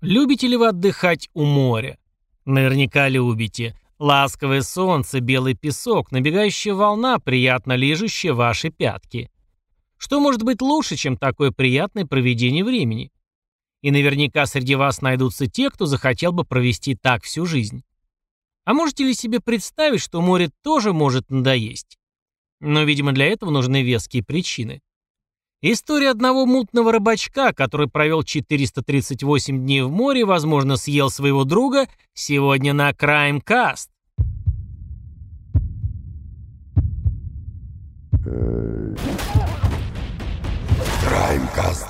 Любите ли вы отдыхать у моря? Наверняка любите. Ласковое солнце, белый песок, набегающая волна, приятно лижущая ваши пятки. Что может быть лучше, чем такое приятное проведение времени? И наверняка среди вас найдутся те, кто захотел бы провести так всю жизнь. А можете ли себе представить, что море тоже может надоесть? Но, видимо, для этого нужны веские причины. История одного мутного рыбачка, который провел 438 дней в море и, возможно, съел своего друга, сегодня на Краймкаст. Краймкаст.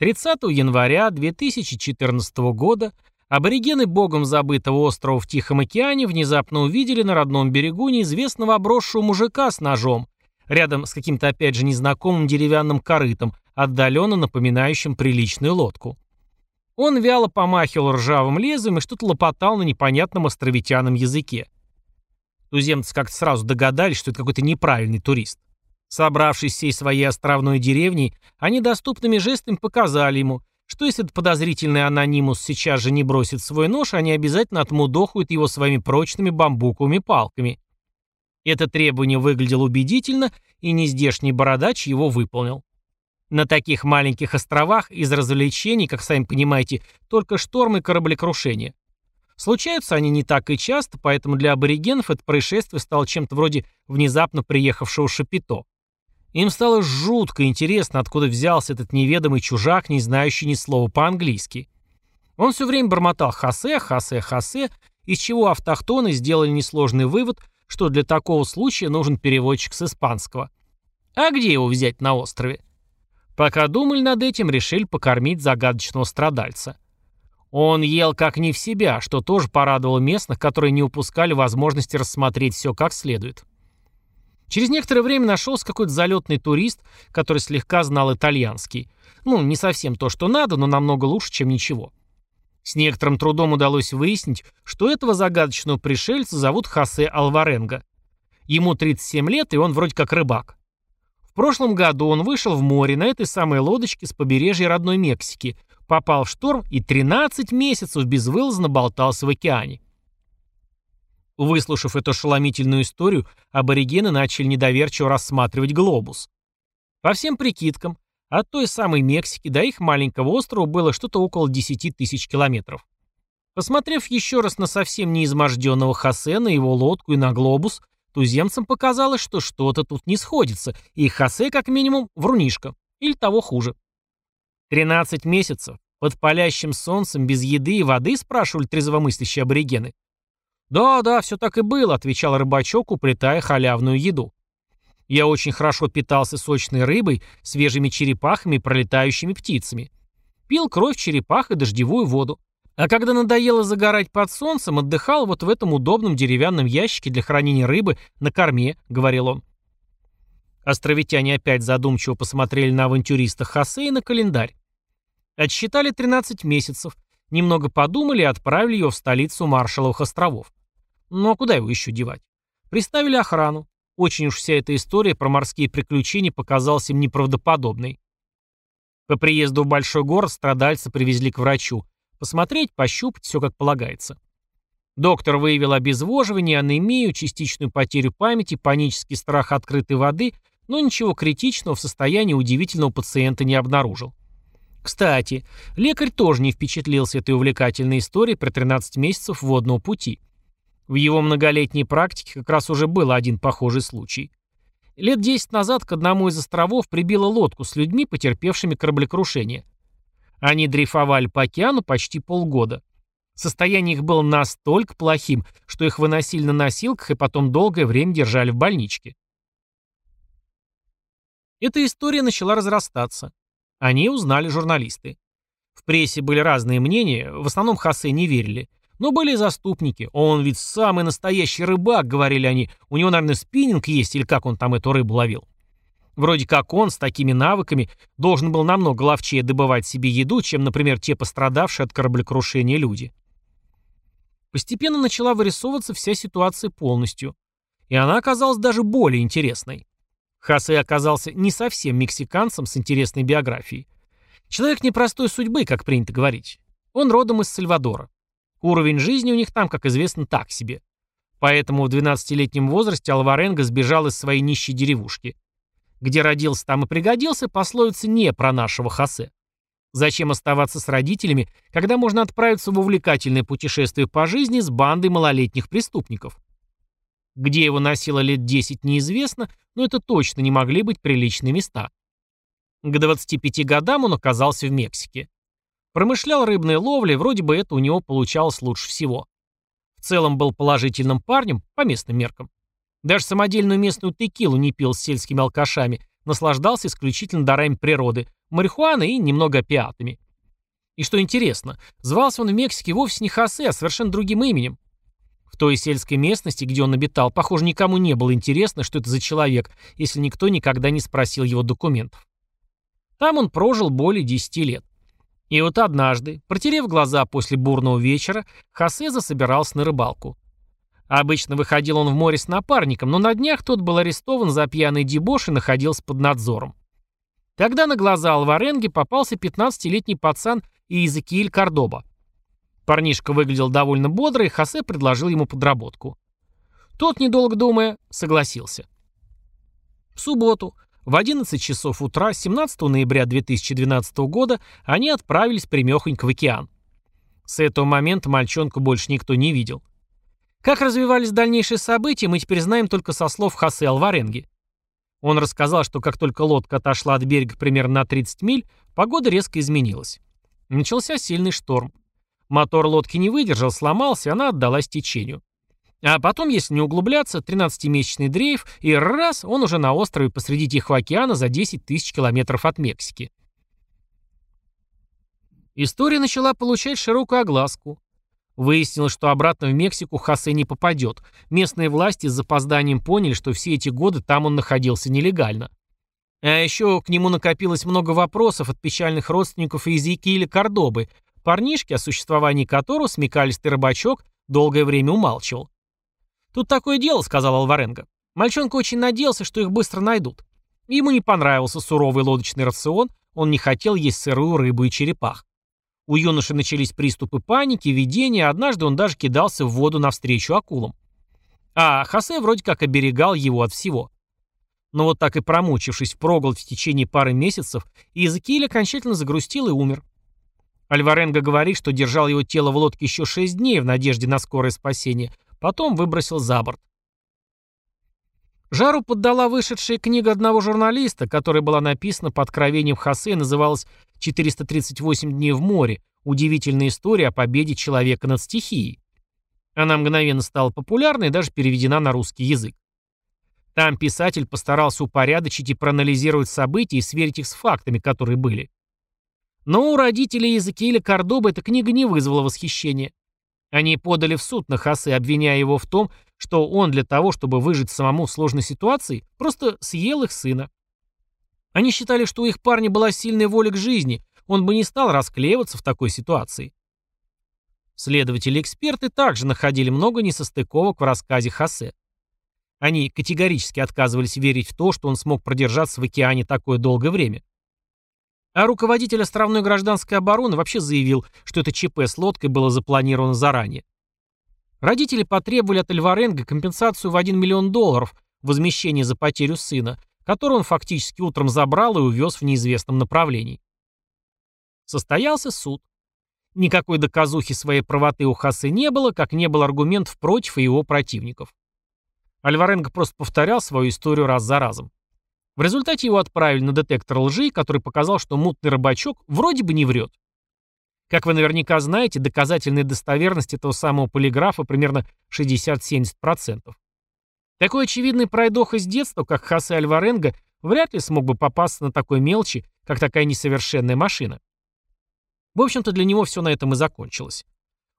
30 января 2014 года аборигены богом забытого острова в Тихом океане внезапно увидели на родном берегу неизвестного обросшего мужика с ножом, рядом с каким-то опять же незнакомым деревянным корытом, отдаленно напоминающим приличную лодку. Он вяло помахивал ржавым лезвием и что-то лопотал на непонятном островитяном языке. Туземцы как-то сразу догадались, что это какой-то неправильный турист. Собравшись всей своей островной деревней, они доступными жестами показали ему, что если этот подозрительный анонимус сейчас же не бросит свой нож, они обязательно отмудохают его своими прочными бамбуковыми палками. Это требование выглядело убедительно, и нездешний бородач его выполнил. На таких маленьких островах из развлечений, как сами понимаете, только шторм и кораблекрушение. Случаются они не так и часто, поэтому для аборигенов это происшествие стало чем-то вроде внезапно приехавшего шапито. Им стало жутко интересно, откуда взялся этот неведомый чужак, не знающий ни слова по-английски. Он все время бормотал «хасе, хасе, хасе», из чего автохтоны сделали несложный вывод, что для такого случая нужен переводчик с испанского. А где его взять на острове? Пока думали над этим, решили покормить загадочного страдальца. Он ел как не в себя, что тоже порадовало местных, которые не упускали возможности рассмотреть все как следует. Через некоторое время нашелся какой-то залетный турист, который слегка знал итальянский. Ну, не совсем то, что надо, но намного лучше, чем ничего. С некоторым трудом удалось выяснить, что этого загадочного пришельца зовут Хосе Алваренго. Ему 37 лет, и он вроде как рыбак. В прошлом году он вышел в море на этой самой лодочке с побережья родной Мексики, попал в шторм и 13 месяцев безвылазно болтался в океане. Выслушав эту ошеломительную историю, аборигены начали недоверчиво рассматривать глобус. По всем прикидкам, от той самой Мексики до их маленького острова было что-то около 10 тысяч километров. Посмотрев еще раз на совсем неизможденного Хосе, на его лодку и на глобус, туземцам показалось, что что-то тут не сходится, и Хосе как минимум врунишка, или того хуже. 13 месяцев, под палящим солнцем, без еды и воды, спрашивали трезвомыслящие аборигены. «Да, да, все так и было», — отвечал рыбачок, уплетая халявную еду. Я очень хорошо питался сочной рыбой, свежими черепахами и пролетающими птицами. Пил кровь черепах и дождевую воду. А когда надоело загорать под солнцем, отдыхал вот в этом удобном деревянном ящике для хранения рыбы на корме, говорил он. Островитяне опять задумчиво посмотрели на авантюриста Хосе и на календарь. Отсчитали 13 месяцев, немного подумали и отправили его в столицу Маршаловых островов. Ну а куда его еще девать? Приставили охрану. Очень уж вся эта история про морские приключения показалась им неправдоподобной. По приезду в большой город страдальца привезли к врачу. Посмотреть, пощупать, все как полагается. Доктор выявил обезвоживание, анемию, частичную потерю памяти, панический страх открытой воды, но ничего критичного в состоянии удивительного пациента не обнаружил. Кстати, лекарь тоже не впечатлился этой увлекательной историей про 13 месяцев водного пути. В его многолетней практике как раз уже был один похожий случай. Лет 10 назад к одному из островов прибило лодку с людьми, потерпевшими кораблекрушение. Они дрейфовали по океану почти полгода. Состояние их было настолько плохим, что их выносили на носилках и потом долгое время держали в больничке. Эта история начала разрастаться. Они узнали журналисты. В прессе были разные мнения, в основном Хосе не верили. Но были заступники. Он ведь самый настоящий рыбак, говорили они. У него, наверное, спиннинг есть, или как он там эту рыбу ловил. Вроде как он с такими навыками должен был намного ловчее добывать себе еду, чем, например, те пострадавшие от кораблекрушения люди. Постепенно начала вырисовываться вся ситуация полностью. И она оказалась даже более интересной. Хосе оказался не совсем мексиканцем с интересной биографией. Человек непростой судьбы, как принято говорить. Он родом из Сальвадора. Уровень жизни у них там, как известно, так себе. Поэтому в 12-летнем возрасте Алваренго сбежал из своей нищей деревушки. Где родился, там и пригодился, пословица не про нашего Хосе. Зачем оставаться с родителями, когда можно отправиться в увлекательное путешествие по жизни с бандой малолетних преступников? Где его носило лет 10 неизвестно, но это точно не могли быть приличные места. К 25 годам он оказался в Мексике. Промышлял рыбной ловлей, вроде бы это у него получалось лучше всего. В целом был положительным парнем, по местным меркам. Даже самодельную местную текилу не пил с сельскими алкашами, наслаждался исключительно дарами природы, марихуаной и немного опиатами. И что интересно, звался он в Мексике вовсе не Хосе, а совершенно другим именем. В той сельской местности, где он обитал, похоже, никому не было интересно, что это за человек, если никто никогда не спросил его документов. Там он прожил более 10 лет. И вот однажды, протерев глаза после бурного вечера, Хосе засобирался на рыбалку. Обычно выходил он в море с напарником, но на днях тот был арестован за пьяный дебош и находился под надзором. Тогда на глаза Алваренге попался 15-летний пацан Иезекииль Кордоба. Парнишка выглядел довольно бодро, и Хосе предложил ему подработку. Тот, недолго думая, согласился. В субботу, в 11 часов утра 17 ноября 2012 года они отправились прямехонько в океан. С этого момента мальчонку больше никто не видел. Как развивались дальнейшие события, мы теперь знаем только со слов Хосе Алваренги. Он рассказал, что как только лодка отошла от берега примерно на 30 миль, погода резко изменилась. Начался сильный шторм. Мотор лодки не выдержал, сломался, она отдалась течению. А потом, если не углубляться, 13-месячный дрейф, и раз, он уже на острове посреди Тихого океана за 10 тысяч километров от Мексики. История начала получать широкую огласку. Выяснилось, что обратно в Мексику Хосе не попадет. Местные власти с запозданием поняли, что все эти годы там он находился нелегально. А еще к нему накопилось много вопросов от печальных родственников Иезекииля Кордобы, парнишки, о существовании которого смекалистый рыбачок долгое время умалчивал. «Тут такое дело», — сказал Алваренго. Мальчонка очень надеялся, что их быстро найдут. Ему не понравился суровый лодочный рацион, он не хотел есть сырую рыбу и черепах. У юноши начались приступы паники, видения, однажды он даже кидался в воду навстречу акулам. А Хосе вроде как оберегал его от всего. Но вот так и промучившись впроголодь в течение пары месяцев, Иезекииль окончательно загрустил и умер. Альваренго говорит, что держал его тело в лодке еще шесть дней в надежде на скорое спасение, потом выбросил за борт. Жару поддала вышедшая книга одного журналиста, которая была написана по откровениям Хосе и называлась «438 дней в море. Удивительная история о победе человека над стихией». Она мгновенно стала популярной и даже переведена на русский язык. Там писатель постарался упорядочить и проанализировать события и сверить их с фактами, которые были. Но у родителей Иезекииля Кордобы эта книга не вызвала восхищения. Они подали в суд на Хосе, обвиняя его в том, что он для того, чтобы выжить самому в сложной ситуации, просто съел их сына. Они считали, что у их парня была сильная воля к жизни, он бы не стал расклеиваться в такой ситуации. Следователи-эксперты также находили много несостыковок в рассказе Хосе. Они категорически отказывались верить в то, что он смог продержаться в океане такое долгое время. А руководитель островной гражданской обороны вообще заявил, что это ЧП с лодкой было запланировано заранее. Родители потребовали от Альваренго компенсацию в 1 миллион долларов, возмещение за потерю сына, который он фактически утром забрал и увез в неизвестном направлении. Состоялся суд. Никакой доказухи своей правоты у Хасы не было, как не было аргументов против и его противников. Альваренго просто повторял свою историю раз за разом. В результате его отправили на детектор лжи, который показал, что мутный рыбачок вроде бы не врет. Как вы наверняка знаете, доказательная достоверность этого самого полиграфа примерно 60-70%. Такой очевидный пройдох из детства, как Хосе Альваренго, вряд ли смог бы попасться на такой мелочи, как такая несовершенная машина. В общем-то, для него все на этом и закончилось.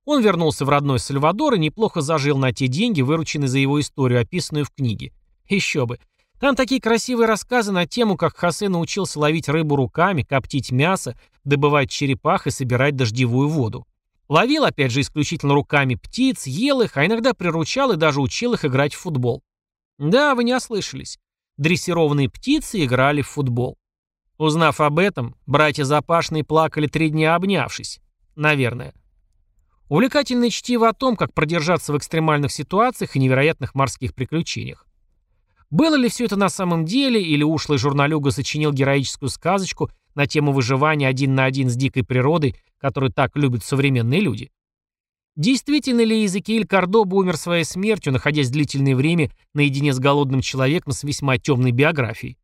Он вернулся в родной Сальвадор и неплохо зажил на те деньги, вырученные за его историю, описанную в книге. Еще бы. Там такие красивые рассказы на тему, как Хосе научился ловить рыбу руками, коптить мясо, добывать черепах и собирать дождевую воду. Ловил, опять же, исключительно руками птиц, ел их, а иногда приручал и даже учил их играть в футбол. Да, вы не ослышались. Дрессированные птицы играли в футбол. Узнав об этом, братья Запашные плакали три дня обнявшись. Наверное. Увлекательное чтиво о том, как продержаться в экстремальных ситуациях и невероятных морских приключениях. Было ли все это на самом деле, или ушлый журналюга сочинил героическую сказочку на тему выживания один на один с дикой природой, которую так любят современные люди? Действительно ли Иезекииль Кордоба умер своей смертью, находясь длительное время наедине с голодным человеком с весьма темной биографией?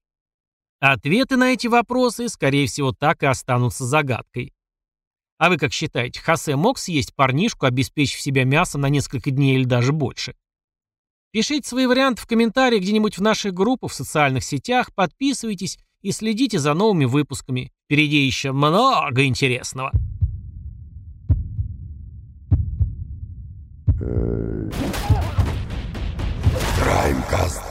Ответы на эти вопросы, скорее всего, так и останутся загадкой. А вы как считаете, Хосе мог съесть парнишку, обеспечив себя мясом на несколько дней или даже больше? Пишите свои варианты в комментариях где-нибудь в наших группах в социальных сетях, подписывайтесь и следите за новыми выпусками. Впереди еще много интересного. Краймкаст.